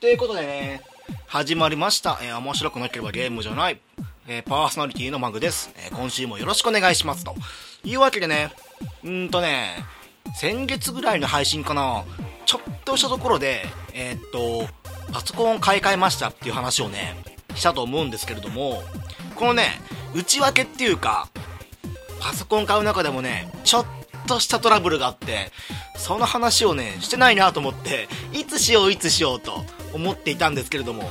ということでね、始まりました。えー面白くなければゲームじゃない。えーパーソナリティのマグです。えー今週もよろしくお願いします。というわけでね、うーんとね、先月ぐらいの配信かな、ちょっとしたところで、えっと、パソコン買い替えましたっていう話をね、したと思うんですけれども、このね、内訳っていうか、パソコン買う中でもね、ちょっとしたトラブルがあって、その話をね、してないなと思って、いつしよういつしようと思っていたんですけれども、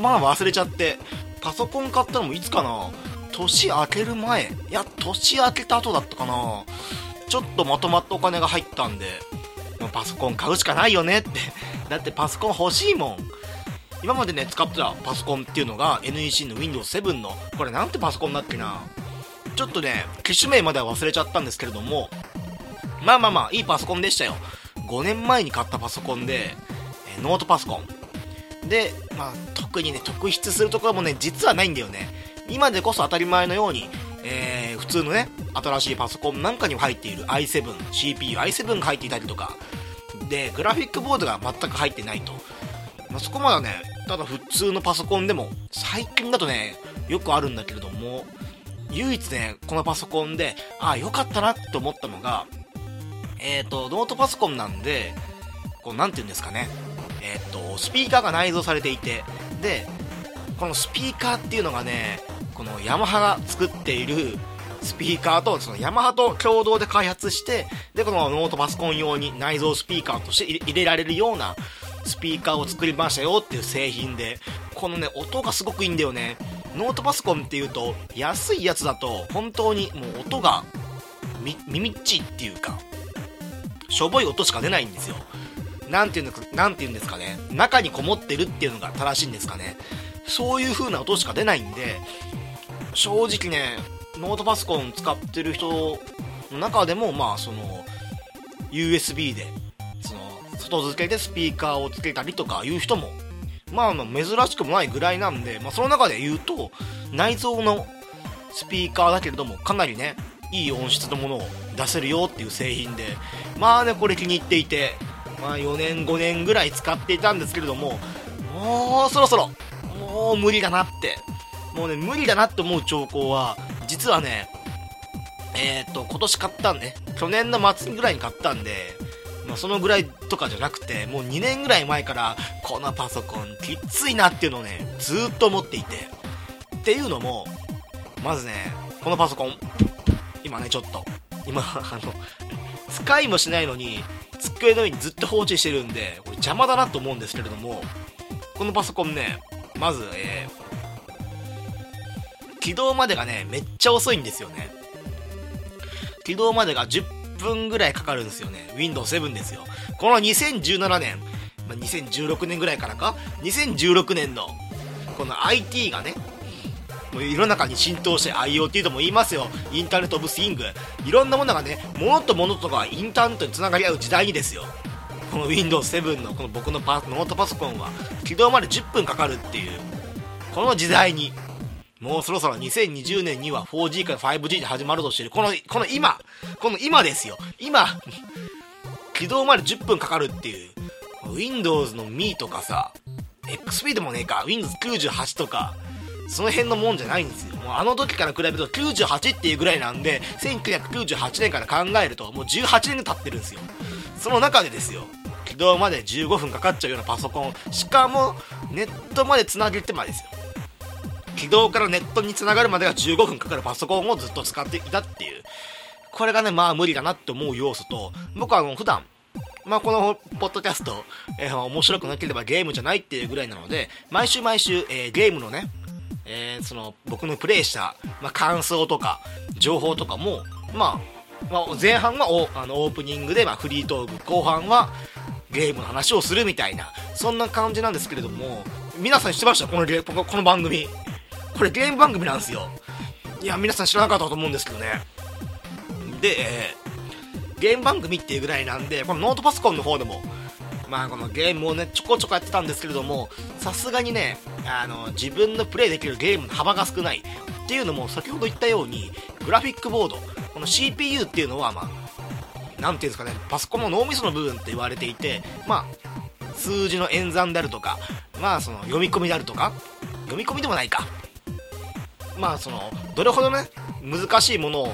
まあ忘れちゃって、パソコン買ったのもいつかな？年明ける前いや、年明けた後だったかな？ちょっとまとまったお金が入ったんで、パソコン買うしかないよねって。だってパソコン欲しいもん。今までね、使ってたパソコンっていうのが NEC の Windows 7の、これなんてパソコンだっけな？ちょっとね、機種名までは忘れちゃったんですけれども、まあまあまあ、いいパソコンでしたよ。5年前に買ったパソコンで、えノートパソコン。で、まあ、特にね、特筆するところもね、実はないんだよね。今でこそ当たり前のように、えー普通のね、新しいパソコンなんかにも入っている i7、CPU i7 が入っていたりとか、で、グラフィックボードが全く入ってないと。まあ、そこまではね、ただ普通のパソコンでも、最近だとね、よくあるんだけれども、唯一ね、このパソコンで、ああ、よかったなって思ったのが、えっ、と、ノートパソコンなんで、こう、なんて言うんですかね。えっ、と、スピーカーが内蔵されていて、で、このスピーカーっていうのがね、このヤマハが作っているスピーカーと、そのヤマハと共同で開発して、で、このノートパソコン用に内蔵スピーカーとして入れられるようなスピーカーを作りましたよっていう製品で、このね、音がすごくいいんだよね。ノートパソコンっていうと、安いやつだと、本当にもう音がみ耳っちいっていうか、しょぼい音しか出ないんですよ。なんていうんですか、なんていうんですかね。中にこもってるっていうのが正しいんですかね。そういう風な音しか出ないんで、正直ね、ノートパソコン使ってる人の中でも、まあ、その、USB で、その、外付けでスピーカーをつけたりとかいう人も、まあ、まあ珍しくもないぐらいなんで、まあ、その中で言うと、内蔵のスピーカーだけれども、かなりね、いい音質のものを出せるよっていう製品で、まあね、これ気に入っていて、まあ4年、5年ぐらい使っていたんですけれども、もうそろそろ、もう無理だなって、もうね、無理だなって思う兆候は、実はね、えーと、今年買ったんで、去年の末ぐらいに買ったんで、ま、そのぐらいとかじゃなくて、もう2年ぐらい前から、このパソコンきっついなっていうのをね、ずーっと思っていて。っていうのも、まずね、このパソコン、今ね、ちょっと、今、あの、使いもしないのに、机の上にずっと放置してるんで、これ邪魔だなと思うんですけれども、このパソコンね、まず、えー起動までがね、めっちゃ遅いんですよね。起動までが10分ぐらいかかるんですよね。Windows 7ですよ。この2017年、まあ、2016年ぐらいからか ?2016 年の、この IT がね、もう世の中に浸透して IoT とも言いますよ。インターネット・オブ・スイング。いろんなものがね、物と物とかインターネットにつながり合う時代にですよ。この Windows 7のこの僕のパノートパソコンは起動まで10分かかるっていう、この時代に、もうそろそろ2020年には 4G から 5G で始まるとしてる。この、この今、この今ですよ。今、起動まで10分かかるっていう。Windows の Me とかさ、XP でもねえか、Windows 98とか、その辺のもんじゃないんですよ。もうあの時から比べると98っていうぐらいなんで、1998年から考えるともう18年が経ってるんですよ。その中でですよ、起動まで15分かかっちゃうようなパソコン、しかもネットまで繋げてまでですよ。起動からネットに繋がるまでが15分かかるパソコンをずっと使っていたっていう。これがね、まあ無理だなって思う要素と、僕はあの普段、まあこのポッドキャスト、えー面白くなければゲームじゃないっていうぐらいなので、毎週毎週、えーゲームのね、えーその僕のプレイした、まあ、感想とか情報とかも、まあ、まあ、前半はおあのオープニングで、ま、フリートーク後半はゲームの話をするみたいなそんな感じなんですけれども皆さん知ってました？このこの番組これゲーム番組なんですよ。いや皆さん知らなかったと思うんですけどね。で、えーゲーム番組っていうぐらいなんでこのノートパソコンの方でもまあこのゲームをねちょこちょこやってたんですけれどもさすがにねあの自分のプレイできるゲームの幅が少ないっていうのも先ほど言ったようにグラフィックボードこの CPU っていうのはまあなんていうんですかねパソコンの脳みその部分って言われていてまあ数字の演算であるとかまあその読み込みであるとか読み込みでもないか。まあそのどれほどね難しいものを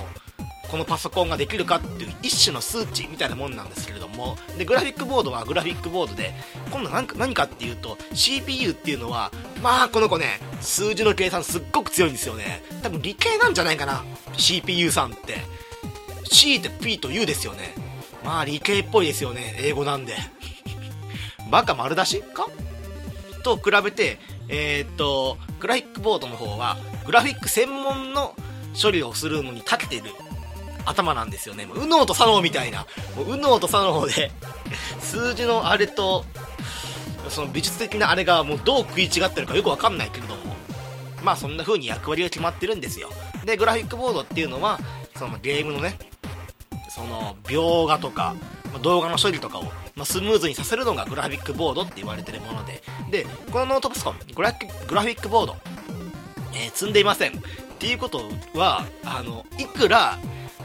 このパソコンができるかっていう一種の数値みたいなもんなんですけれどもでグラフィックボードはグラフィックボードで今度何か何かっていうと CPU っていうのはまあこの子ね数字の計算すっごく強いんですよね。多分理系なんじゃないかな CPU さんって。C って P と U ですよね。まあ理系っぽいですよね英語なんで。バカ丸出しか？と比べてえー、っとグラフィックボードの方はグラフィック専門の処理をするのに長けてる頭なんですよね。もう、右脳と左脳みたいな。もう、右脳と左脳で 数字のあれと、その美術的なあれがもうどう食い違ってるかよくわかんないけれども。まあそんな風に役割が決まってるんですよ。で、グラフィックボードっていうのは、そのゲームのね、その描画とか、動画の処理とかを、まあ、スムーズにさせるのがグラフィックボードって言われてるもので、で、このノートパソコン、グラフィックボード、えー、積んでいません。っていうことは、あの、いくら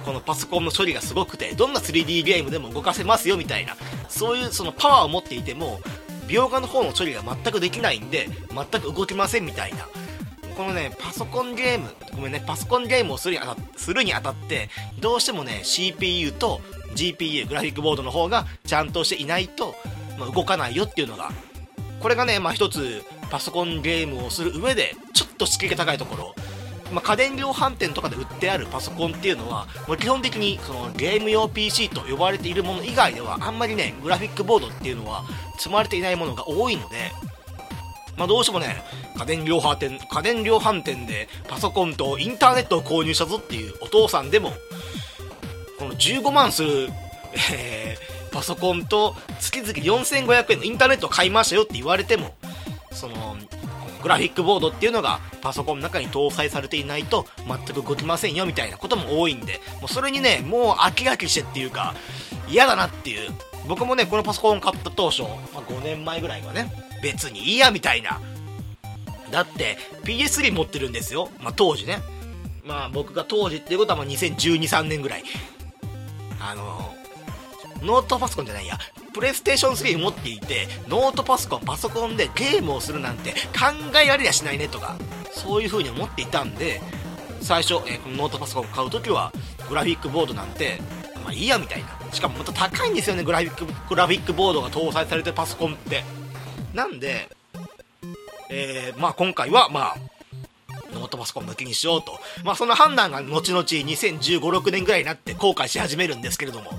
このパソコンの処理がすごくてどんな 3D ゲームでも動かせますよみたいなそういうそのパワーを持っていても描画の方の処理が全くできないんで全く動きませんみたいなこのねパソコンゲームごめんねパソコンゲームをするにあたするにあたってどうしてもね CPU と GPU グラフィックボードの方がちゃんとしていないと、まあ、動かないよっていうのがこれがねまあ一つパソコンゲームをする上でちょっと敷居が高いところ。まあ、家電量販店とかで売ってあるパソコンっていうのはもう基本的にそのゲーム用 PC と呼ばれているもの以外ではあんまりねグラフィックボードっていうのは積まれていないものが多いのでまあ、どうしてもね家電量販店家電量販店でパソコンとインターネットを購入したぞっていうお父さんでもこの15万する、えー、パソコンと月々4500円のインターネットを買いましたよって言われてもそのグラフィックボードっていうのがパソコンの中に搭載されていないと全く動きませんよみたいなことも多いんで、もうそれにね、もう飽き飽きしてっていうか、嫌だなっていう。僕もね、このパソコンを買った当初、まあ、5年前ぐらいはね、別にいいやみたいな。だって PS3 持ってるんですよ。まあ当時ね。まあ僕が当時っていうことはまあ2012、3年ぐらい。あのノートパソコンじゃないや、プレイステーション3持っていて、ノートパソコン、パソコンでゲームをするなんて考えられやしないねとか、そういう風に思っていたんで、最初、えー、このノートパソコンを買うときは、グラフィックボードなんて、まあいいやみたいな。しかもまた高いんですよね、グラフィック、グラフィックボードが搭載されてるパソコンって。なんで、えー、まあ今回は、まあ、ノートパソコン向きにしようと。まあその判断が後々2015、6年ぐらいになって後悔し始めるんですけれども。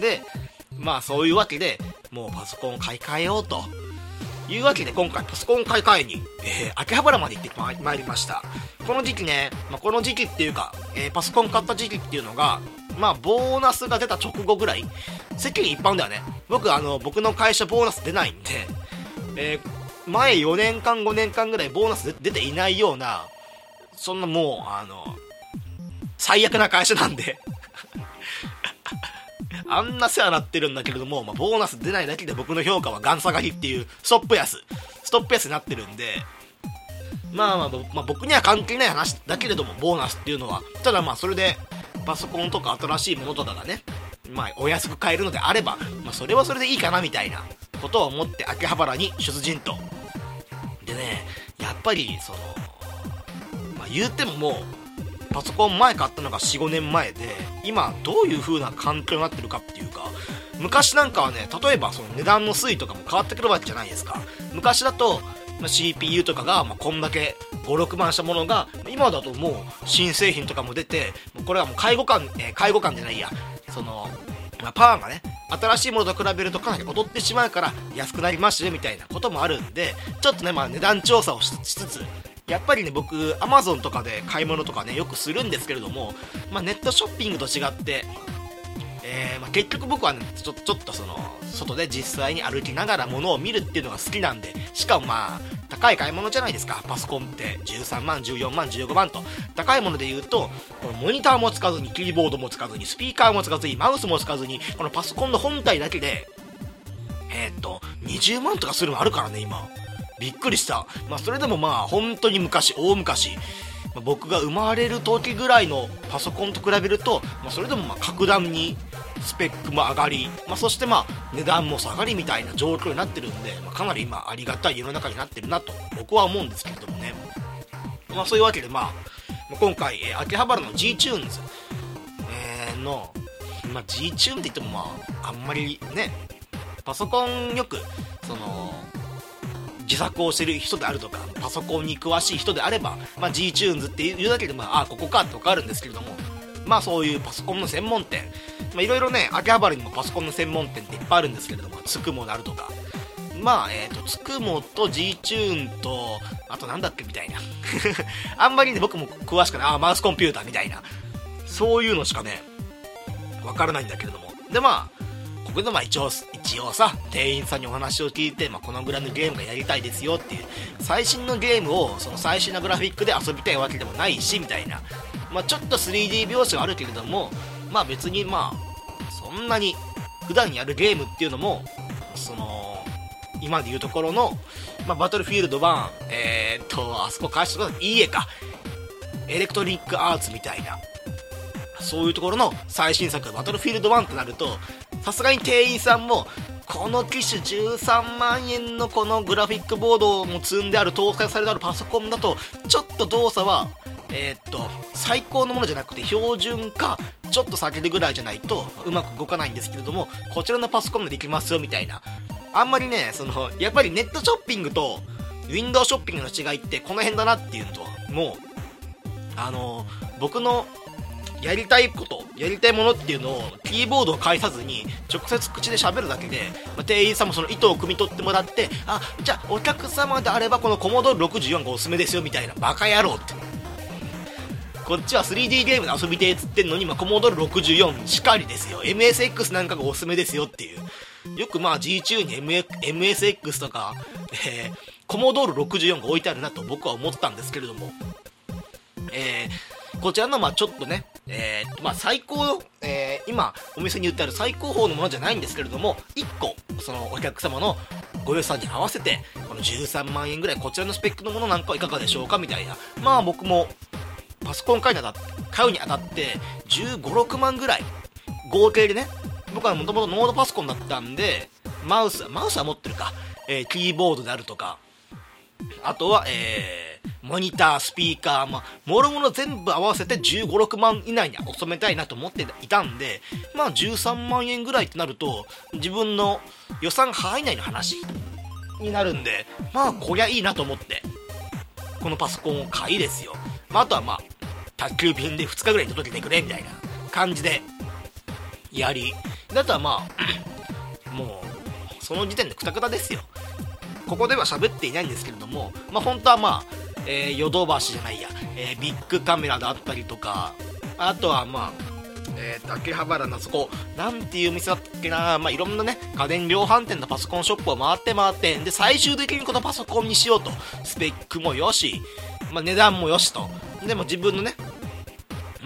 で、まあそういうわけで、もうパソコンを買い替えようと。いうわけで今回パソコン買い替えに、えー、秋葉原まで行ってまいりました。この時期ね、まあ、この時期っていうか、えー、パソコン買った時期っていうのが、まあ、ボーナスが出た直後ぐらい、世間一般ではね、僕、あの、僕の会社ボーナス出ないんで、えー、前4年間、5年間ぐらいボーナス出ていないような、そんなもう、あの、最悪な会社なんであんな世話なってるんだけれども、まあ、ボーナス出ないだけで僕の評価はガン下がりっていうストップ安、ストップ安になってるんで、まあまあ、まあ、僕には関係ない話だけれども、ボーナスっていうのは、ただまあそれで、パソコンとか新しいものとかがね、まあお安く買えるのであれば、まあそれはそれでいいかなみたいなことを思って秋葉原に出陣と。でね、やっぱりその、まあ言うてももう、パソコン前買ったのが45年前で今どういう風な環境になってるかっていうか昔なんかはね例えばその値段の推移とかも変わってくるわけじゃないですか。昔だと CPU とかが、まこんだけ56万したものが今だともう新製品とかも出てこれはもう介護官、えー、介護官じゃないや。その、ま、パワーがね新しいものと比べるとかなり劣ってしまうから安くなりましたよみたいなこともあるんでちょっとねまあ値段調査をしつつやっぱりね僕 Amazon とかで買い物とかねよくするんですけれども、まあ、ネットショッピングと違ってえー、まあ、結局僕はねちょちょっとその外で実際に歩きながら物を見るっていうのが好きなんでしかもまあ高い買い物じゃないですか。パソコンって13万14万15万と。高いもので言うとこのモニターも使わずにキーボードも使わずにスピーカーも使わずにマウスも使わずにこのパソコンの本体だけでえー、っと20万とかするのあるからね今。びっくりした。まあ、それでもまあ、本当に昔、大昔、僕が生まれる時ぐらいのパソコンと比べると、まあ、それでもまあ格段にスペックも上がり、まあ、そしてまあ値段も下がりみたいな状況になってるんで、まあ、かなり今ありがたい世の中になってるなと僕は思うんですけれどもね、まあ、そういうわけでまあ今回、秋葉原の G チューンズ、え、の、まあ、G チューンって言ってもまああんまりねパソコンよくその自作をしてる人であるとかパソコンに詳しい人であれば、まあ、G チューンズっていうだけで、まあ、あここかって分かるんですけれどもまあそういうパソコンの専門店いろいろね秋葉原にもパソコンの専門店っていっぱいあるんですけれどもつくもであるとかまあえっ、ー、とつくもと G チューンとあとなんだっけみたいな。あんまりね僕も詳しくない。あマウスコンピューターみたいな。そういうのしかねわからないんだけれども。でまあここでまあ一応一応さ店員さんにお話を聞いて、まあ、このぐらいのゲームがやりたいですよっていう最新のゲームをその最新のグラフィックで遊びたいわけでもないしみたいなまあ、ちょっと 3D 描写はあるけれども、まあ別にまあ、そんなに普段やるゲームっていうのも、その、今でいうところの、まあ、バトルフィールド1、えー、っと、あそこ返してください。いいえか。エレクトリックアーツみたいな、そういうところの最新作、バトルフィールド1ってなると、さすがに店員さんも、この機種13万円のこのグラフィックボードも積んである搭載されてあるパソコンだとちょっと動作はえー、っと最高のものじゃなくて標準かちょっと下げるぐらいじゃないとうまく動かないんですけれどもこちらのパソコンでできますよみたいな。あんまりねそのやっぱりネットショッピングとウィンドウショッピングの違いってこの辺だなっていうのともうあの僕のやりたいことやりたいものっていうのをキーボードを返さずに直接口で喋るだけで、まあ、店員さんもその意図を汲み取ってもらってあじゃあお客様であればこのコモド64がおすすめですよみたいなバカ野郎ってこっちは 3D ゲームで遊びてっつってんのに、まあ、コモドル64しかりですよ。MSX なんかがおすすめですよっていう。よくまあ G 中に MSX とか、えー、コモドール64が置いてあるなと僕は思ったんですけれども、えー、こちらのまあちょっとね、えー、まあ最高、えー、今お店に売ってある最高峰のものじゃないんですけれども、1個、そのお客様のご予算に合わせて、この13万円ぐらいこちらのスペックのものなんかはいかがでしょうかみたいな。まあ僕もパソコン買うにあた買うにあたって15、6万ぐらい合計でね僕はもともとノードパソコンだったんでマウスマウスは持ってるか、えー、キーボードであるとかあとは、えー、モニター、スピーカー、まあ、もろもろ全部合わせて15、6万以内に収めたいなと思っていたんで、まあ13万円ぐらいってなると、自分の予算範囲内の話になるんで、まあこりゃいいなと思って、このパソコンを買いですよ。まあ、あとはまあ、宅急便で2日ぐらい届けてくれみたいな感じでやりだとはまあ もうその時点でくたくたですよここでは喋っていないんですけれどもまあ本当はまあ、えー、ヨドバシじゃないや、えー、ビッグカメラだったりとかあとはまあえー、秋葉原のそこ、なんていう店だっけな、まあ、いろんなね、家電量販店のパソコンショップを回って回って、で、最終的にこのパソコンにしようと、スペックもよし、まあ、値段もよしと、でも自分のね、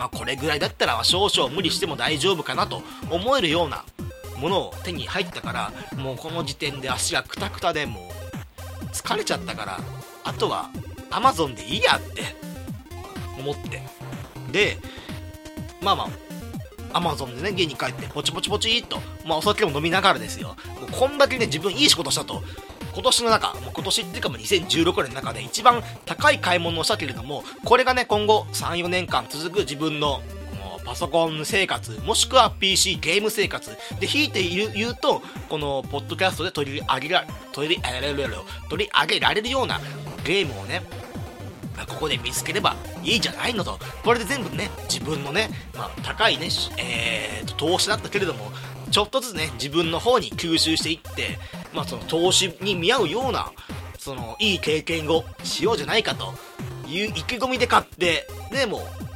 まあ、これぐらいだったら少々無理しても大丈夫かなと思えるようなものを手に入ったからもうこの時点で足がくたくたでもう疲れちゃったからあとは Amazon でいいやって思って。でまあまあ Amazon でね家に帰ってポチポチポチっと、まあ、お酒も飲みながらですよ。もうこんだけね自分いい仕事したと。今年の中、もう今年っていうかもう2016年の中で一番高い買い物をしたけれども、これがね、今後3、4年間続く自分のパソコン生活、もしくは PC ゲーム生活。で、引いている言うと、このポッドキャストで取り上げら取り上げられる取り上げられるようなゲームをね、ここで見つければいいじゃないのと、これで全部ね、自分のね、まあ、高いね、えーと、投資だったけれども、ちょっとずつね、自分の方に吸収していって、まあ、その投資に見合うような、その、いい経験をしようじゃないかという意気込みで買って、で、もう、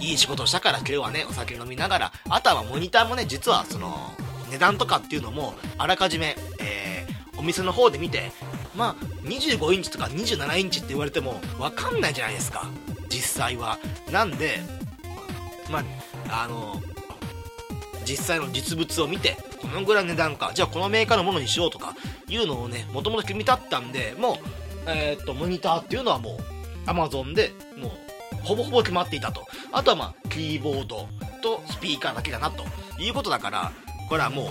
いい仕事をしたから今日はね、お酒飲みながら、あとはモニターもね、実はその、値段とかっていうのも、あらかじめ、えー、お店の方で見て、まあ、25インチとか27インチって言われても、わかんないじゃないですか。実際は。なんで、まあ、あの、実際の実物を見て、このぐらい値段か、じゃあこのメーカーのものにしようとかいうのをね、もともと決め立ったんで、もう、えー、っと、モニターっていうのはもう、Amazon で、ほぼほぼ決まっていたと。あとはまあ、キーボード、とスピーカーだけだなと。いうことだからこれはもう、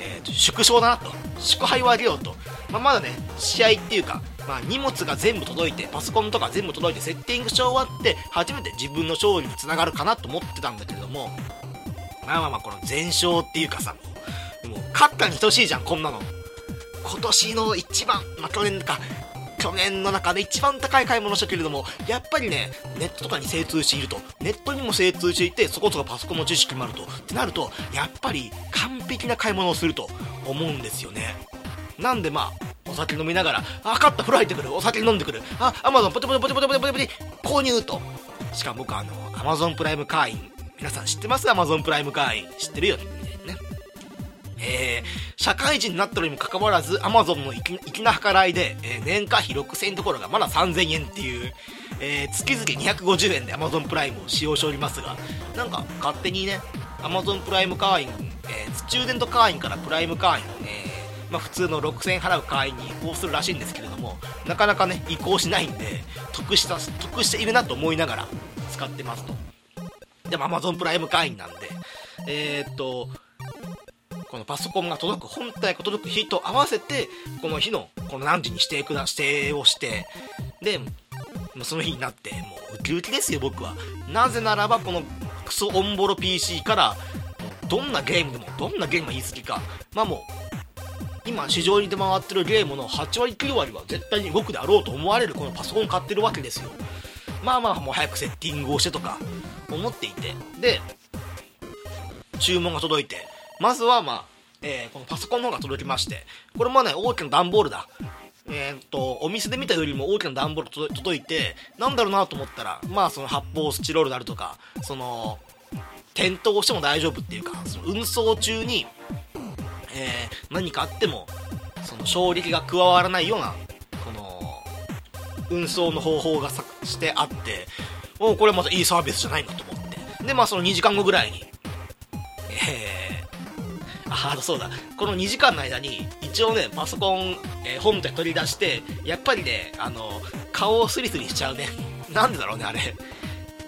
えー、縮小だなと。祝杯をあげようと、まあ、まだね試合っていうか、まあ、荷物が全部届いてパソコンとか全部届いてセッティングし終わって初めて自分の勝利につながるかなと思ってたんだけれどもまあまあまあこの全勝っていうかさもうもう勝ったに等しいじゃんこんなの。今年の一番、まあ、去年か去年の中で一番高い買い物したけれども、やっぱりね、ネットとかに精通していると、ネットにも精通していて、そこそこパソコンの知識もあると、ってなると、やっぱり完璧な買い物をすると思うんですよね。なんでまあ、お酒飲みながら、あ、勝った、風呂入ってくる、お酒飲んでくる、あ、アマゾンポテポテポテポテポテポテポテ購入と。しかも僕あの、アマゾンプライム会員、皆さん知ってます？アマゾンプライム会員。知ってるよね。えー、社会人になったのにもかかわらず、アマゾンの粋な計らいで、えー、年会費6000円どころがまだ3000円っていう、えー、月々250円でアマゾンプライムを使用しておりますが、なんか勝手にね、アマゾンプライム会員、えー、スチューデント会員からプライム会員、えー、まあ、普通の6000円払う会員に移行するらしいんですけれども、なかなかね、移行しないんで、得した、得しているなと思いながら使ってますと。でもアマゾンプライム会員なんで、えー、っと、このパソコンが届く、本体が届く日と合わせて、この日の、この何時に指定くだ、指定をして、で、その日になって、もうウキウキですよ、僕は。なぜならば、このクソオンボロ PC から、どんなゲームでも、どんなゲームが言い過ぎか、まあもう、今市場に出回ってるゲームの8割9割は絶対に動くであろうと思われるこのパソコン買ってるわけですよ。まあまあもう早くセッティングをしてとか思っていて。で注文が届いてまずは、まあ、えー、このパソコンの方が届きまして、これもね、大きな段ボールだ。えー、っと、お店で見たよりも大きな段ボール届いて、なんだろうなと思ったら、まあ、その発泡スチロールであるとか、その、転倒しても大丈夫っていうか、その運送中に、えー、何かあっても、その衝撃が加わらないような、この、運送の方法がさしてあって、おこれまたいいサービスじゃないかと思って。で、まあ、その2時間後ぐらいに、えー、あそうだ。この2時間の間に一応ねパソコン、えー、本体取り出してやっぱりねあの顔をスリスリしちゃうね。なんでだろうねあれ。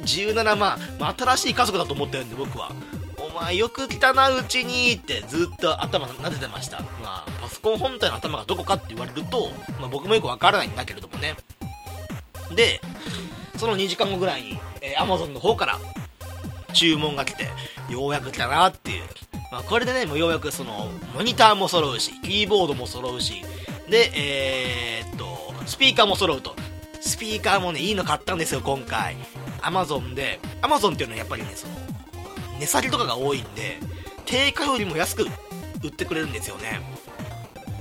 17万、ま、新しい家族だと思ってるんで僕は。お前よく来たなうちにってずっと頭撫でてました。まあパソコン本体の頭がどこかって言われると、まあ、僕もよくわからないんだけれどもね。でその2時間後ぐらいに、えー、Amazon の方から注文が来てようやく来たなっていう。まあ、これでね、もうようやくその、モニターも揃うし、キーボードも揃うし、で、えー、っと、スピーカーも揃うと。スピーカーもね、いいの買ったんですよ、今回。アマゾンで、アマゾンっていうのはやっぱりね、その、値下げとかが多いんで、定価よりも安く売ってくれるんですよね。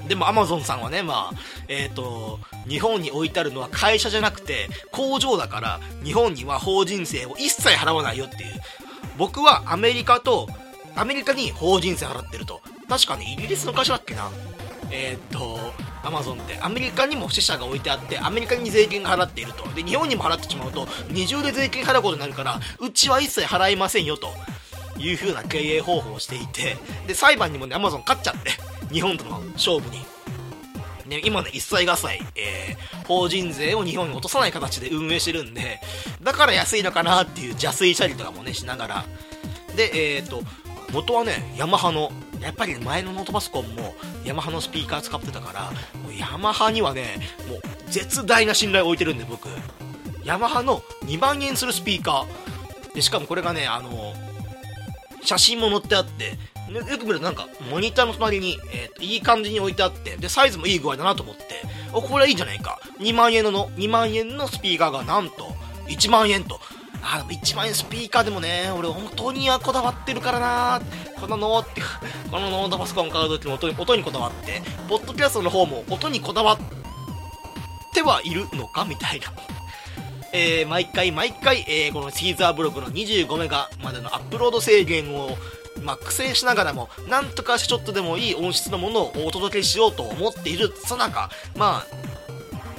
でもアマゾンさんはね、まあ、えっ、ー、と、日本に置いてあるのは会社じゃなくて工場だから、日本には法人税を一切払わないよっていう。僕はアメリカとアメリカに法人税払ってると。確かにイギリスの会社だっけな。えー、っと、アマゾンってアメリカにも支社が置いてあって、アメリカに税金が払っていると。で、日本にも払ってしまうと、二重で税金払うことになるから、うちは一切払いませんよと。いう風な経営方法をしていて、で、裁判にもね、アマゾン勝っちゃって、日本との勝負に。ね、今ね、一切合切、えー、法人税を日本に落とさない形で運営してるんで、だから安いのかなっていう邪推したりとかもね、しながら。で、えっ、と、元はねヤマハのやっぱり前のノートパソコンもヤマハのスピーカー使ってたからもうヤマハにはねもう絶大な信頼を置いてるんで僕。ヤマハの2万円するスピーカー。でしかもこれがねあの写真も載ってあってよく見るとなんかモニターの隣に、えーと、いい感じに置いてあってでサイズもいい具合だなと思っておこれはいいんじゃないか。2万円の2万円のスピーカーがなんと1万円と。あ、でも1万円スピーカーでもね、俺本当にこだわってるからなこのノーって、このノートパソコン買う時も音に音にこだわって、ポッドキャストの方も音にこだわってはいるのかみたいな。えー、毎回毎回、えー、このシーザーブログの25メガまでのアップロード制限を、まあ、苦戦しながらも、なんとかしてちょっとでもいい音質のものをお届けしようと思っているさなか、まあ、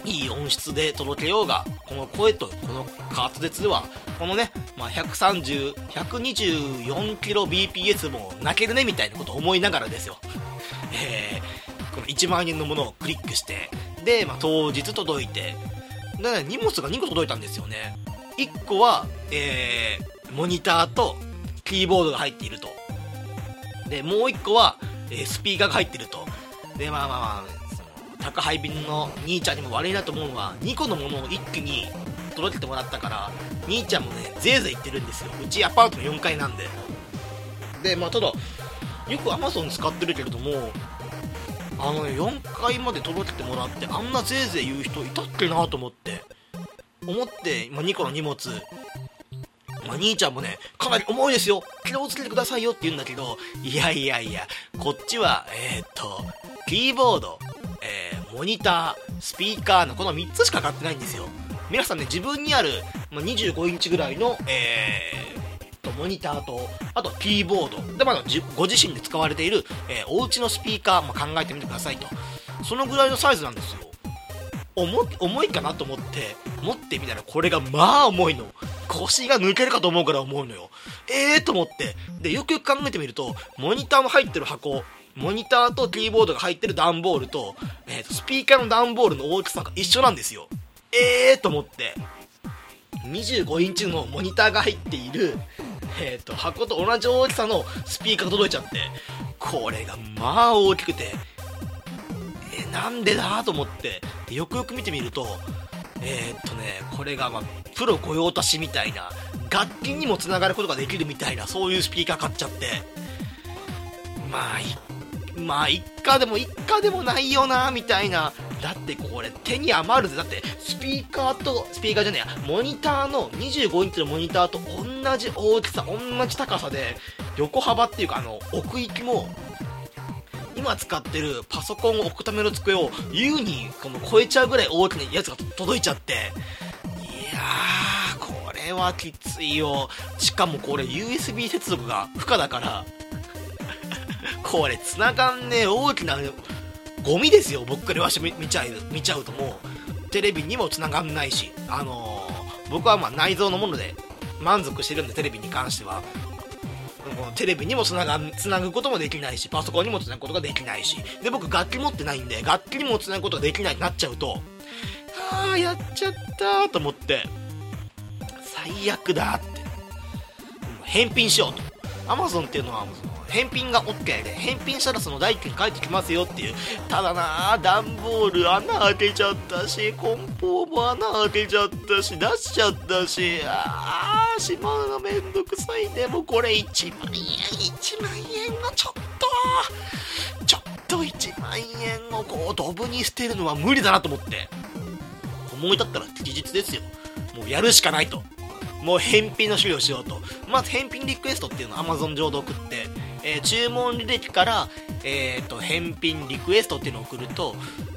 いい音質で届けようが、この声とこの滑舌では、このね、まあ、130、124kbps も泣けるねみたいなことを思いながらですよ。えー、この1万円のものをクリックして、で、まあ、当日届いて、で、ね、荷物が2個届いたんですよね。1個は、えー、モニターとキーボードが入っているとでもう1個は、えー、スピーカーが入ってるとでまあまあまあ宅配便の兄ちゃんにも悪いなと思うのは2個のものを一気に届けてもらったから兄ちゃんもねぜいぜい言ってるんですようちアパートの4階なんででまあただよくアマゾン使ってるけれどもあのね4階まで届けてもらってあんなぜいぜい言う人いたっけなと思って思って、まあ、2個の荷物まあ、兄ちゃんもね、かなり重いですよ。気をつけてくださいよって言うんだけど、いやいやいや、こっちは、えー、っと、キーボード、えー、モニター、スピーカーのこの3つしか買ってないんですよ。皆さんね、自分にある、まあ、25インチぐらいの、えー、と、モニターと、あとキーボード、で、まだご自身で使われている、えー、お家のスピーカーも考えてみてくださいと。そのぐらいのサイズなんですよ。重重いかなと思って持ってみたらこれがまあ重いの。腰が抜けるかと思うから重いのよ。ええー、と思って。でよくよく考えてみるとモニターも入ってる箱モニターとキーボードが入ってる段ボールと,、えーと、スピーカーの段ボールの大きさが一緒なんですよ。ええー、と思って。25インチのモニターが入っている、えーと、箱と同じ大きさのスピーカーが届いちゃってこれがまあ大きくてえなんでだと思ってよくよく見てみるとえー、っとねこれが、まあ、プロ御用達みたいな楽器にもつながることができるみたいなそういうスピーカー買っちゃってまあいまあ一家でも一家でもないよなみたいなだってこれ手に余るぜ。だってスピーカーとスピーカーじゃねえや。モニターの25インチのモニターと同じ大きさ同じ高さで横幅っていうかあの奥行きも今使ってるパソコンを置くための机を優にこの超えちゃうぐらい大きなやつが届いちゃって。いやーこれはきついよ。しかもこれ USB 接続が不可だから。これ繋がんねえ。大きなゴミですよ僕からは見ちゃう見ちゃうともうテレビにも繋がんないしあのー、僕はまあ内蔵のもので満足してるんでテレビに関しては。このテレビにもつながつなぐこともできないしパソコンにもつなぐことができないし。で僕楽器持ってないんで楽器にもつなぐことができないってなっちゃうとああやっちゃったと思って。最悪だって。返品しようと。Amazon っていうのは返品が OK で返品したらその代金返ってきますよっていう。ただなぁ段ボール穴開けちゃったし梱包も穴開けちゃったし出しちゃったしああしまうのめんどくさいでもこれ1万円1万円のちょっと。ちょっと1万円をこうドブに捨てるのは無理だなと思って。思い立ったら事実ですよ。もうやるしかないと。もう返品の処理をしようと。まず返品リクエストっていうのを Amazon 上で送って。えー、注文履歴から、えーと、返品リクエストっていうのを送ると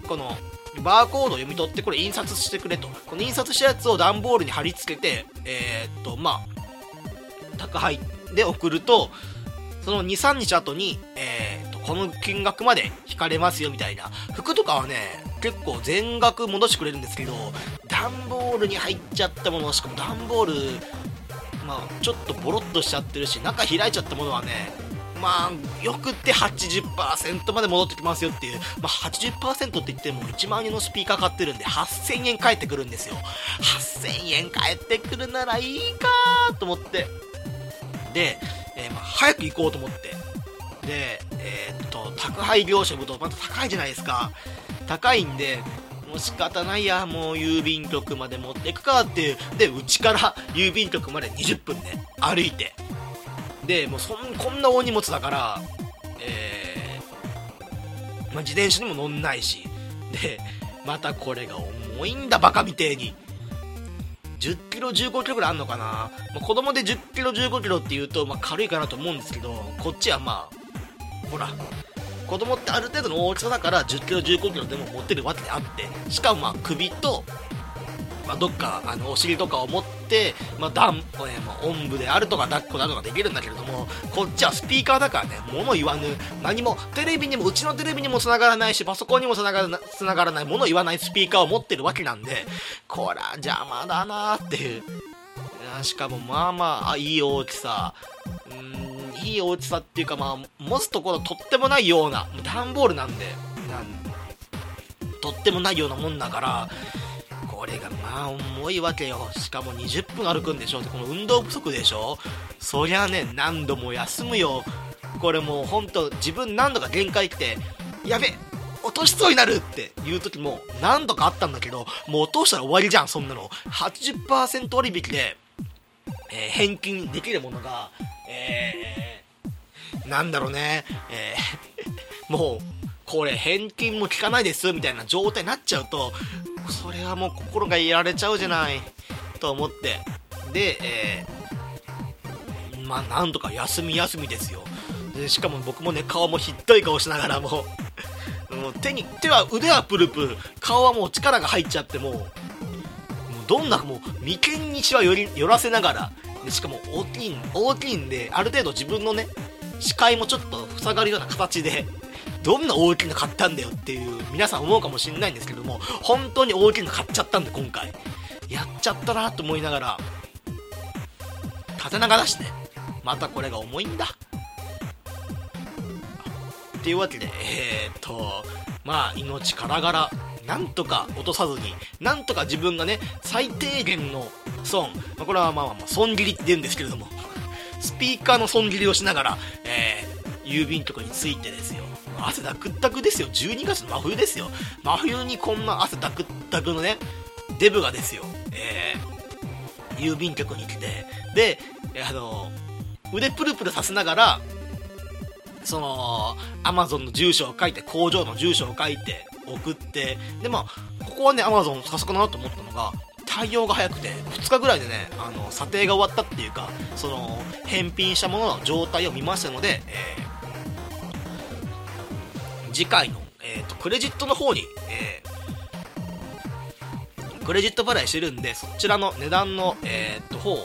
このバーコードを読み取ってこれ印刷してくれと。この印刷したやつを段ボールに貼り付けてえっ、ー、とまあ宅配で送るとその23日後に、えーと、この金額まで引かれますよみたいな。服とかはね結構全額戻してくれるんですけど段ボールに入っちゃったものしかも段ボールまあちょっとボロッとしちゃってるし中開いちゃったものはねまあ、よくって80%まで戻ってきますよっていう、まあ、80%って言っても1万円のスピーカー買ってるんで8000円返ってくるんですよ。8000円返ってくるならいいかと思って。で、えー、まあ、早く行こうと思って。で、えー、っと、宅配業者ぶとまた高いじゃないですか。高いんで、もう仕方ないや、もう郵便局まで持ってくかっていう。で、うちから郵便局まで20分で、ね、歩いて。でもうそんこんな大荷物だからえー、まあ、自転車にも乗んないしでまたこれが重いんだバカみてえに。10キロ15キロぐらいあんのかな、まあ、子供で10キロ15キロっていうと、まあ、軽いかなと思うんですけどこっちはまあほら子供ってある程度の大きさだから10キロ15キロでも持ってるわけであってしかもまあ首とまあ、どっかあのお尻とかを持って、まあ、ダン、えー、まあ、おんぶであるとか抱っこなどができるんだけれどもこっちはスピーカーだからね物言わぬ何もテレビにもうちのテレビにも繋がらないしパソコンにも繋がらな繋がらない物言わないスピーカーを持ってるわけなんでこら邪魔だなっていう。しかもまあまあいい大きさ。うんいい大きさっていうかまあ持つところとってもないような段ボールなんでなんとってもないようなもんだからこれがまあ重いわけよ。しかも20分歩くんでしょ。この運動不足でしょ。そりゃね何度も休むよ。これもうほんと自分何度か限界来てやべ落としそうになるっていう時も何度かあったんだけどもう落としたら終わりじゃんそんなの。80%割引で、えー、返金できるものがえー、なんだろうね。えー、もうこれ返金も効かないですみたいな状態になっちゃうとそれはもう心がやられちゃうじゃないと思って。で、えー、まあなんとか休み休みですよ。でしかも僕もね顔もひどい顔しながらも もう手に手は腕はプルプル顔はもう力が入っちゃってもうもうどんなもう眉間にしわ寄寄らせながらでしかも大きい大きいんである程度自分のね視界もちょっと塞がるような形でどんな大きいの買ったんだよっていう皆さん思うかもしれないんですけども本当に大きいの買っちゃったんで今回。やっちゃったなと思いながら縦長だしねまたこれが重いんだ。っていうわけでえー、っとまあ命からがらなんとか落とさずになんとか自分がね最低限の損、まあ、これはまあまあ損切りって言うんですけれどもスピーカーの損切りをしながら、えー、郵便局に着いてですよ。汗だくったくですよ。12月の真冬ですよ。真冬にこんな汗だくったくのねデブがですよ。えー、郵便局に来て。であの腕プルプルさせながらそのアマゾンの住所を書いて工場の住所を書いて送って。でまあここはねアマゾンさすがだなと思ったのが対応が早くて2日ぐらいでねあの査定が終わったっていうかその返品したものの状態を見ましたので、え次回の、えーと、クレジットの方に、えー、クレジット払いしてるんでそちらの値段の、えーと、方を、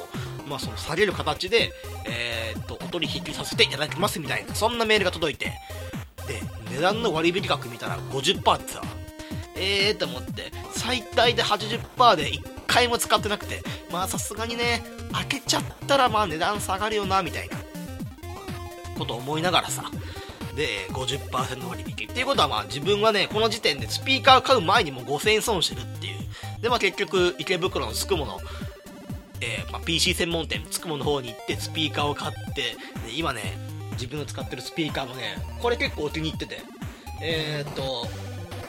まあ、その下げる形で、えーと、お取引させていただきますみたいなそんなメールが届いてで値段の割引額見たら50%ってさえーと思って最大で80%で1回も使ってなくてまあさすがにね開けちゃったらまあ値段下がるよなみたいなこと思いながらさで50%割引。っていうことはまあ自分はねこの時点でスピーカー買う前にも5000円損してるっていう。でまあ結局池袋のつくものえー、まあ、PC 専門店つくもの方に行ってスピーカーを買ってで今ね自分の使ってるスピーカーもねこれ結構お気に入ってて。えー、っと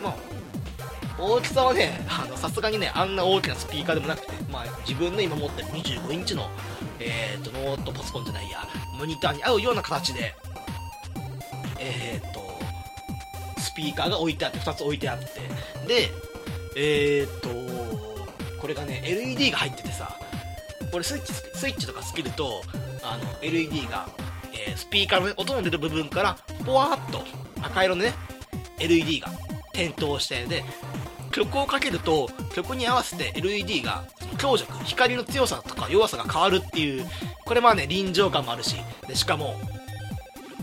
まあ大きさはねさすがにねあんな大きなスピーカーでもなくて、まあ、自分の今持ってる25インチの、えー、っとノートパソコンじゃないやモニターに合うような形でえー、っとスピーカーが置いてあって2つ置いてあって。でえー、っとこれがね LED が入っててさこれスイッチスイッチとかつけるとあの LED が、えー、スピーカーの、音の出る部分からポワーっと赤色のね LED が点灯してで曲をかけると曲に合わせて LED が強弱光の強さとか弱さが変わるっていうこれまあね臨場感もあるしでしかも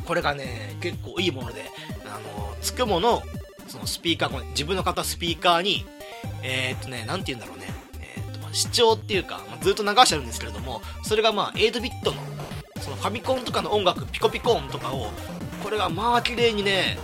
これがね結構いいものであのつくものそのスピーカー自分の買ったスピーカーにえー、っとね何て言うんだろうね、えー、っとま、視聴っていうか、まあ、ずっと流してるんですけれどもそれがまあ8ビットのそのファミコンとかの音楽ピコピコ音とかをこれがまあ綺麗にね、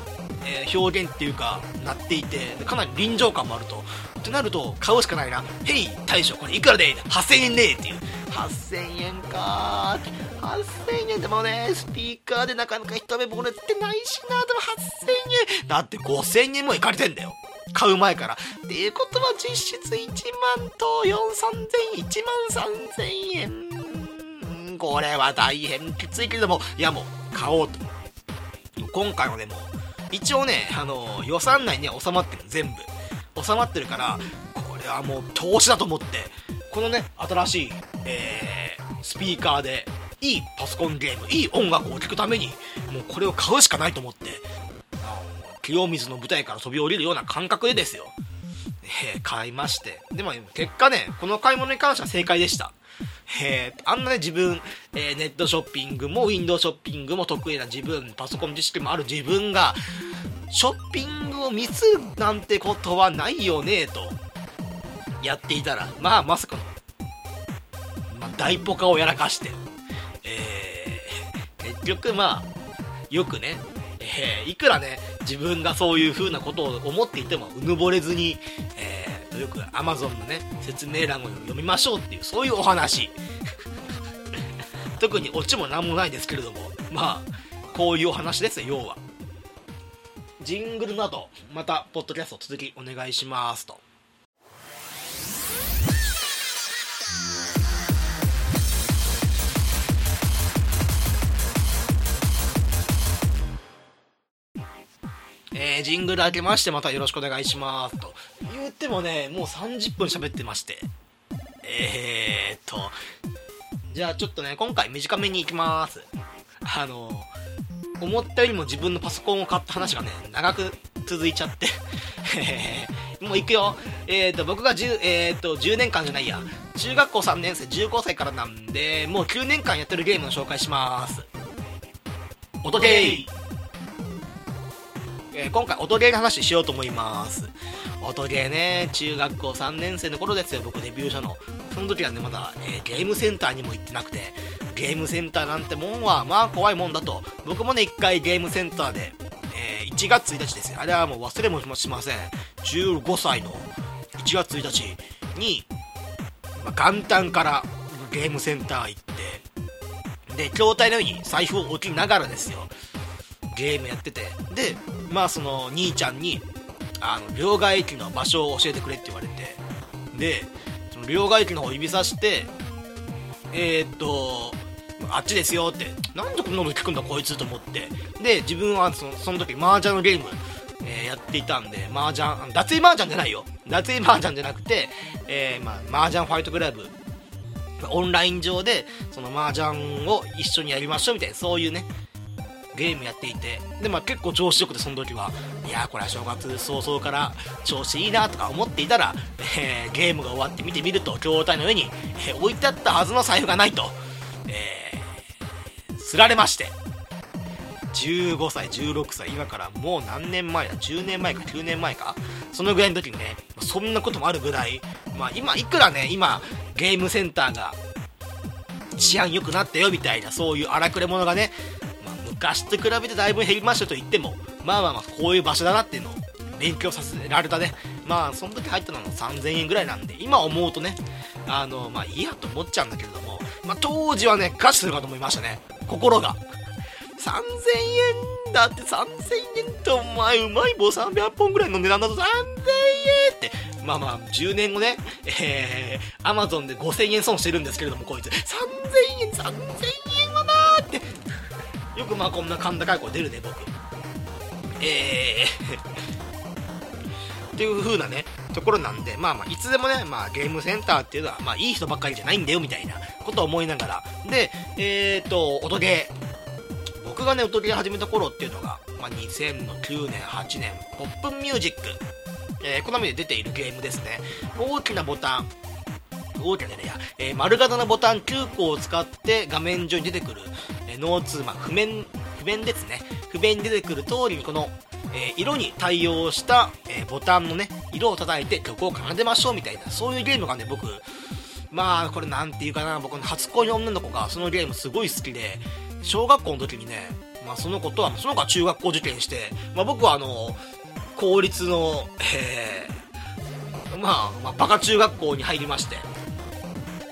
えー、表現っていうかなっていてかなり臨場感もあると。ってなると買うしかないな「へい大将これいくらで8000円で」っていう8000円かーって。8000円でもねスピーカーでなかなか一目ぼれてないしな。でも8000円。だって5000円もいかれてんだよ。買う前から。っていうことは実質1万と43000 1万3000円。これは大変きついけれども。いやもう買おうと。今回はねもう一応ねあの予算内には収まってる。全部。収まってるからこれはもう投資だと思って。このね新しい、えー、スピーカーでいいパソコンゲームいい音楽を聴くためにもうこれを買うしかないと思って清水の舞台から飛び降りるような感覚でですよ、えー、買いまして。でも結果ねこの買い物に関しては正解でした。えー、あんなね自分、えー、ネットショッピングもウィンドウショッピングも得意な自分パソコン知識もある自分がショッピングをミスなんてことはないよねとやっていたらまあまさかの、まあ、大ポカをやらかして、局まあよくね、えー、いくらね自分がそういう風なことを思っていてもうぬぼれずに、えー、よく Amazon のね説明欄を読みましょうっていうそういうお話。特にオチも何もないですけれどもまあこういうお話ですよ要は。ジングルの後またポッドキャスト続きお願いしますと。えー、ジングル開けましてまたよろしくお願いします。と。言ってもねもう30分喋ってまして。えー、っと。じゃあちょっとね今回短めにいきます。あの思ったよりも自分のパソコンを買った話がね長く続いちゃって。もう行くよ。えー、っと僕が 10,、えー、っと10年間じゃないや。中学校3年生15歳からなんでもう9年間やってるゲームの紹介します。音ゲーえー、今回音ゲーの話しようと思います。音ゲーね中学校3年生の頃ですよ。僕デビューしたのその時はねまだ、えー、ゲームセンターにも行ってなくて。ゲームセンターなんてもんはまあ怖いもんだと。僕もね1回ゲームセンターで、えー、1月1日ですよ。あれはもう忘れもしません。15歳の1月1日に、まあ、元旦からゲームセンター行って。で筐体のように財布を置きながらですよ。ゲームやってて。でまあその兄ちゃんにあの両替駅の場所を教えてくれって言われて。でその両替駅の方を指さしてえー、っとあっちですよって。なんでこんなこと聞くんだこいつと思って。で自分はそのその時麻雀のゲーム、えー、やっていたんで麻雀脱衣麻雀じゃないよ。脱衣麻雀じゃなくて、えー、まあ、麻雀ファイトクラブ。オンライン上でその麻雀を一緒にやりましょうみたいなそういうねゲームやっていて。で、まあ、結構調子よくてその時はいやこれは正月早々から調子いいなとか思っていたら、えー、ゲームが終わって見てみると筐体の上に、えー、置いてあったはずの財布がないと、えー、すられまして。15歳16歳今からもう何年前だ？10年前か9年前か。そのぐらいの時にねそんなこともあるぐらい、まあ、今いくらね今ゲームセンターが治安良くなったよみたいなそういう荒くれ者がね昔と比べてだいぶ減りましたと言ってもまあまあまあこういう場所だなっていうのを勉強させられたね。まあその時入ったのは3000円ぐらいなんで今思うとねあのまあいいやと思っちゃうんだけれども、まあ、当時はね餓死するかと思いましたね。心が。3000円だって3000円ってお前うまい棒300本ぐらいの値段だと3000円って。まあまあ10年後ねえー、アマゾンで5000円損してるんですけれどもこいつ。3000円3000円よくまあこんな甲高い声出るね僕。えー。っていう風なねところなんでまあまあいつでもね、まあ、ゲームセンターっていうのはまあいい人ばっかりじゃないんだよみたいなことを思いながら。でえっ、ー、と音ゲー僕がね音ゲー始めた頃っていうのが、まあ、2009年8年ポップンミュージック。えー、好みで出ているゲームですね。大きなボタン。大きなねや、えー、丸型のボタン9個を使って画面上に出てくる、えー、ノーツー、まあ、譜面譜面ですね。譜面に出てくる通りにこの、えー、色に対応した、えボタンのね色を叩いて曲を奏でましょうみたいなそういうゲームがね僕まあこれなんていうかな僕の初恋の女の子がそのゲームすごい好きで小学校の時にね、まあ、その子とはその子は中学校受験して、まあ、僕はあの公立の、えー、まあ、まあ、バカ中学校に入りまして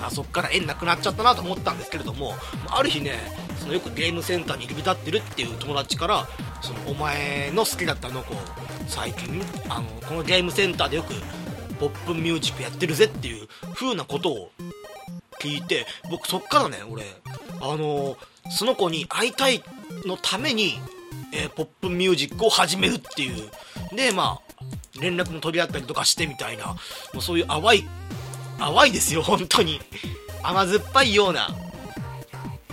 あそっから縁なくなっちゃったなと思ったんですけれどもある日ねそのよくゲームセンターに入り浸ってるっていう友達からそのお前の好きだったあの子最近あのこのゲームセンターでよくポップミュージックやってるぜっていう風なことを聞いて僕そっからね俺あのその子に会いたいのために、えー、ポップミュージックを始めるっていう。でまあ連絡も取り合ったりとかしてみたいな。もうそういう淡い淡いですよ本当に。甘酸っぱいような。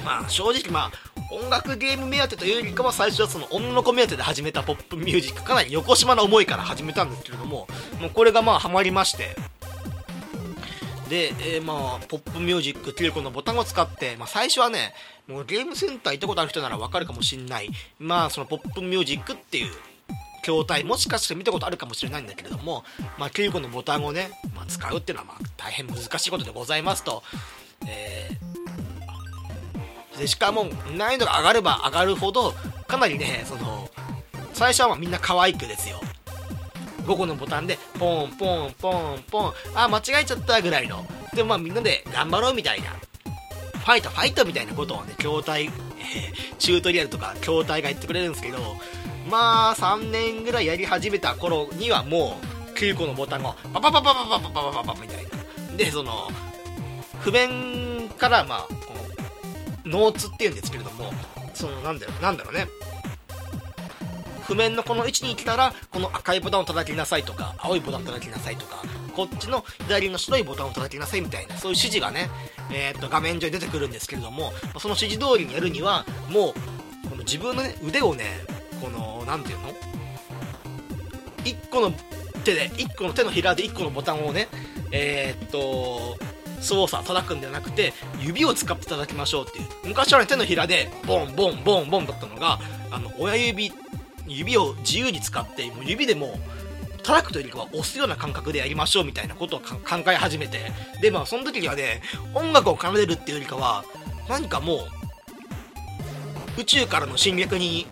まあ正直まあ音楽ゲーム目当てというよりかは最初はその女の子目当てで始めたポップミュージック。かなり横島な思いから始めたんですけれどももうこれがまあハマりまして。で、えー、まあポップミュージック9個のボタンを使って、まあ、最初はねもうゲームセンター行ったことある人ならわかるかもしんない。まあそのポップミュージックっていう筐体もしかして見たことあるかもしれないんだけれども、まあ、9個のボタンをね、まあ、使うっていうのはまあ大変難しいことでございますと、えー、でしかも難易度が上がれば上がるほどかなりねその最初はまみんな可愛くですよ。5個のボタンでポンポンポンポンあ間違えちゃったぐらいの。でもまあみんなで頑張ろうみたいな。ファイトファイトみたいなことをね筐体、えー、チュートリアルとか筐体が言ってくれるんですけどまあ3年ぐらいやり始めた頃にはもう9個のボタンをパパパパパパパパパパみたいなでその譜面からまあこのノーツっていうんですけれどもそのなんだろうなんだろうね譜面のこの位置に来たらこの赤いボタンを叩きなさいとか青いボタンを叩きなさいとかこっちの左の白いボタンを叩きなさいみたいなそういう指示がね、えー、っと画面上に出てくるんですけれどもその指示通りにやるにはもうこの自分の、ね、腕をねこの何て言うの？1個の手で1個の手のひらで1個のボタンをねえー、っと操作叩くんではなくて指を使って叩きましょうっていう。昔はね手のひらでボンボンボンボンだったのがあの親指指を自由に使ってもう指でも叩くというよりかは押すような感覚でやりましょうみたいなことを考え始めて。でまあその時にはね音楽を奏でるっていうよりかは何かもう宇宙からの侵略に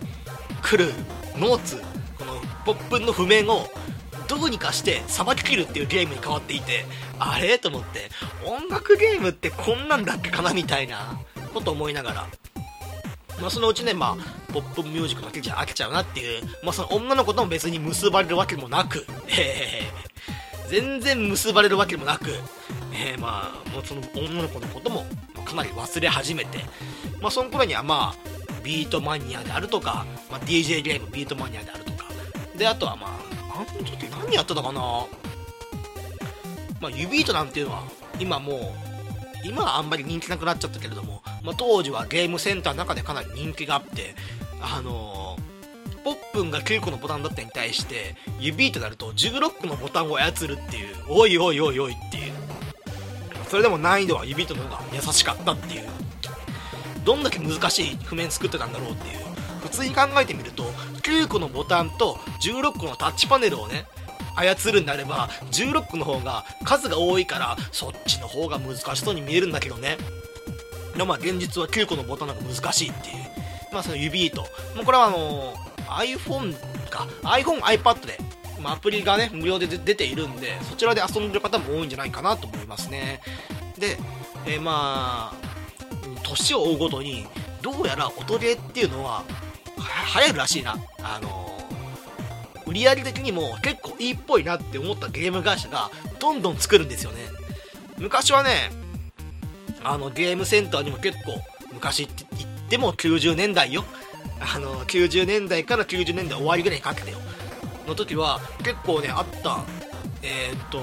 来るノーツこのポップンの譜面をどうにかしてさばききるっていうゲームに変わっていてあれと思って音楽ゲームってこんなんだっけかなみたいなこと思いながらまあ、そのうちね、まあ、ポップンミュージックだけじゃ飽きちゃうなっていう、まあ、その女の子とも別に結ばれるわけもなく、えー、全然結ばれるわけもなく、えー、まあ、もうその女の子のこともかなり忘れ始めて、まあ、その頃にはまあ、ビートマニアであるとか、まあ、DJ ゲームビートマニアであるとか、で、あとはまあ、あの時何やってたかな？まあ、ユビートなんていうのは、今もう、今はあんまり人気なくなっちゃったけれども、まあ、当時はゲームセンターの中でかなり人気があって、あのー、ポップンが9個のボタンだったに対して、指となると16個のボタンを操るっていう、おいおいおいおいっていう。それでも難易度は指との方が優しかったっていう。どんだけ難しい譜面作ってたんだろうっていう。普通に考えてみると、9個のボタンと16個のタッチパネルをね、操るんであれば16個の方が数が多いからそっちの方が難しそうに見えるんだけどね。でまあ現実は9個のボタンの方が難しいっていう。まあその指糸もうこれはあの iPhone か。iPhone、iPad でまあ、アプリがね無料で出ているんでそちらで遊んでる方も多いんじゃないかなと思いますね。で、えー、まあ年を追うごとにどうやら音ゲーっていうのは流行るらしいな。あの売り上げ的にも結構いいっぽいなって思ったゲーム会社がどんどん作るんですよね。昔はねあのゲームセンターにも結構昔って言っても90年代よ。あの90年代から90年代終わりぐらいにかけてよ。の時は結構ねあった。えー、っと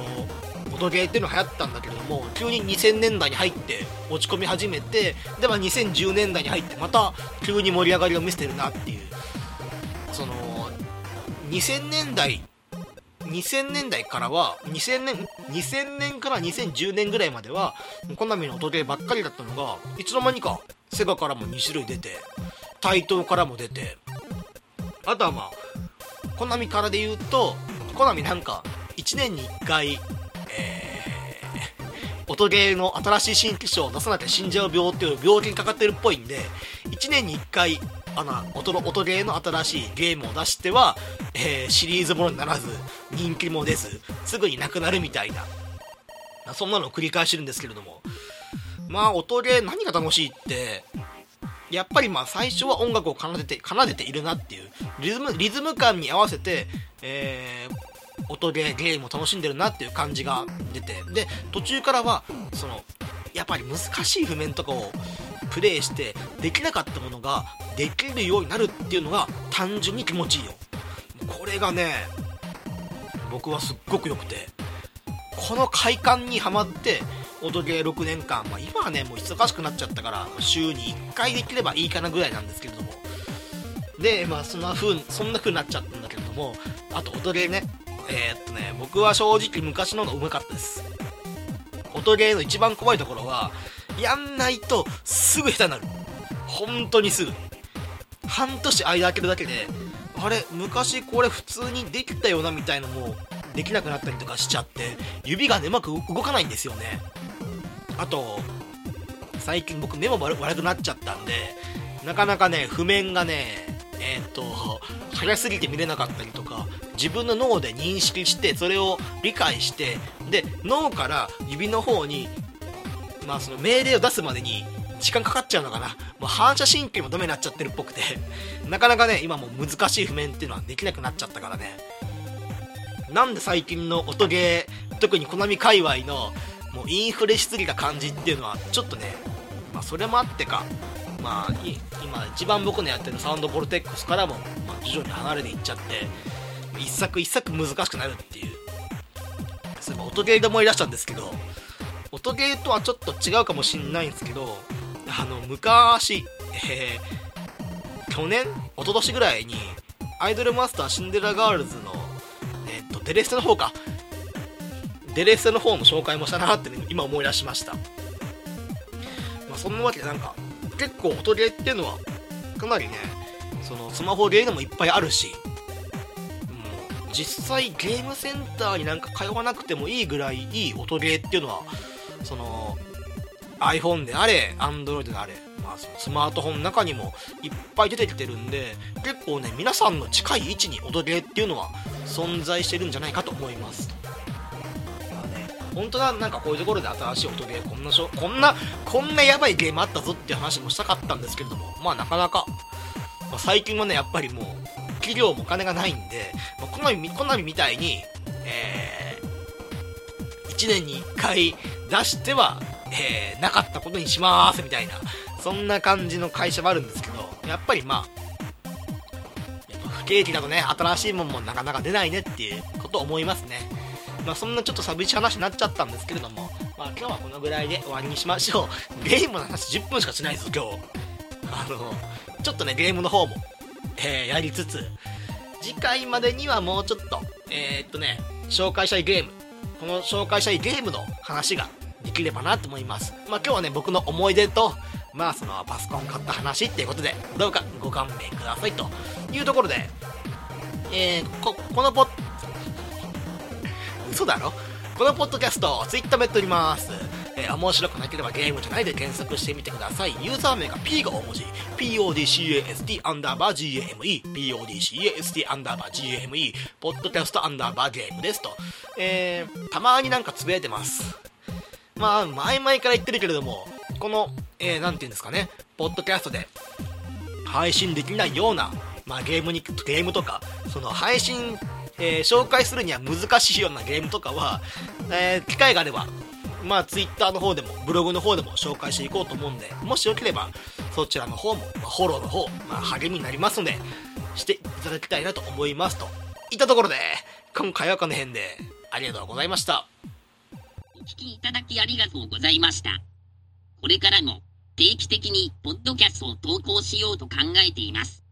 音ゲーっていうの流行ったんだけれども急に2000年代に入って落ち込み始めてでは2010年代に入ってまた急に盛り上がりを見せてるなっていう。その2000年代2000年代からは2000年2000年から2010年ぐらいまではコナミの音ゲーばっかりだったのがいつの間にかセガからも2種類出て台東からも出てあとはまあコナミからで言うとコナミなんか1年に1回、音ゲーの新しい新機種を出さなきゃ死んじゃう病っていう病気にかかってるっぽいんで1年に1回あの音の音ゲーの新しいゲームを出しては、えー、シリーズものにならず人気も出ずすぐになくなるみたいな。そんなのを繰り返してるんですけれども。まあ音ゲー何が楽しいってやっぱりまあ最初は音楽を奏でて奏でているなっていうリズムリズム感に合わせて、えー、音ゲーゲームを楽しんでるなっていう感じが出て。で途中からはそのやっぱり難しい譜面とかをプレイしてできなかったものができるようになるっていうのが単純に気持ちいいよ。これがね僕はすっごく良くて。この快感にはまって音ゲー6年間、まあ、今はねもう忙しくなっちゃったから週に1回できればいいかなぐらいなんですけれども。でまあそんな風そんな風になっちゃったんだけれどもあと音ゲーね。えー、っとね僕は正直昔の方がうまかったです。音ゲーの一番怖いところはやんないとすぐ下手になる。本当にすぐ。半年間空けるだけであれ昔これ普通にできたよなみたいのもできなくなったりとかしちゃって指がねうまく動かないんですよね。あと最近僕目も悪くなっちゃったんでなかなかね譜面がねえー、っと早すぎて見れなかったりとか自分の脳で認識してそれを理解してで脳から指の方に、まあ、その命令を出すまでに時間かかっちゃうのかな。もう反射神経もダメになっちゃってるっぽくて なかなかね今もう難しい譜面っていうのはできなくなっちゃったからね。なんで最近の音ゲー特にコナミ界隈のもうインフレしすぎた感じっていうのはちょっとねまあそれもあってか。まあ今一番僕のやってる SOUND VOLTEX からも、まあ、徐々に離れていっちゃって一作一作難しくなるっていう。そういえば音ゲーで思い出したんですけど音ゲーとはちょっと違うかもしんないんですけどあの昔、えー、去年一昨年ぐらいにアイドルマスターシンデレラガールズのえっとデレステの方か。デレステの方の紹介もしたなって、ね、今思い出しました、まあ、そんなわけでなんか結構音ゲーっていうのはかなりねそのスマホゲーでもいっぱいあるしもう実際ゲームセンターになんか通わなくてもいいぐらいいい音ゲーっていうのはその iPhone であれ Android であれ、まあ、そのスマートフォンの中にもいっぱい出てきてるんで結構ね皆さんの近い位置に音ゲーっていうのは存在してるんじゃないかと思います。本当だなんかこういうところで新しい音ゲーこんなしょこんなこんなやばいゲームあったぞっていう話もしたかったんですけれどもまあなかなか、まあ、最近はねやっぱりもう企業もお金がないんで、まあ、コナミコナミみたいに、えー、1年に1回出しては、えー、なかったことにしますみたいなそんな感じの会社もあるんですけどやっぱりまあ不景気だとね新しいもんもなかなか出ないねっていうことを思いますね。まあ、そんなちょっと寂しい話になっちゃったんですけれども、まあ、今日はこのぐらいで終わりにしましょう。ゲームの話10分しかしないです、今日。あの、ちょっとね、ゲームの方も、えー、やりつつ、次回までにはもうちょっと、えー、っとね、紹介したいゲーム、この紹介したいゲームの話ができればなと思います。まあ、今日はね、僕の思い出と、まあ、そのパソコン買った話っていうことで、どうかご勘弁くださいというところで、えー、こ、このポッ嘘だろ？このポッドキャスト、ツイッターもやっております。えー、面白くなければゲームじゃないで検索してみてください。ユーザー名が P が大文字。PODCAST アンダーバー GAME。PODCAST アンダーバー GAME。ポッドキャストアンダーバーゲームですと。えー、たまになんかつぶやいてます。まあ、前々から言ってるけれども、この、えー、なんて言うんですかね、ポッドキャストで配信できないような、まあ、ゲームに、ゲームとか、その配信えー、紹介するには難しいようなゲームとかは、えー、機会があれば、まあ、ツイッターの方でも、ブログの方でも紹介していこうと思うんで、もしよければ、そちらの方も、まあ、フォローの方、まあ、励みになりますので、していただきたいなと思いますと。いったところで、今回はこの辺で、ありがとうございました。お聞きいただきありがとうございました。これからも、定期的に、ポッドキャストを投稿しようと考えています。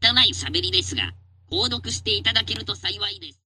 拙い喋りですが、購読していただけると幸いです。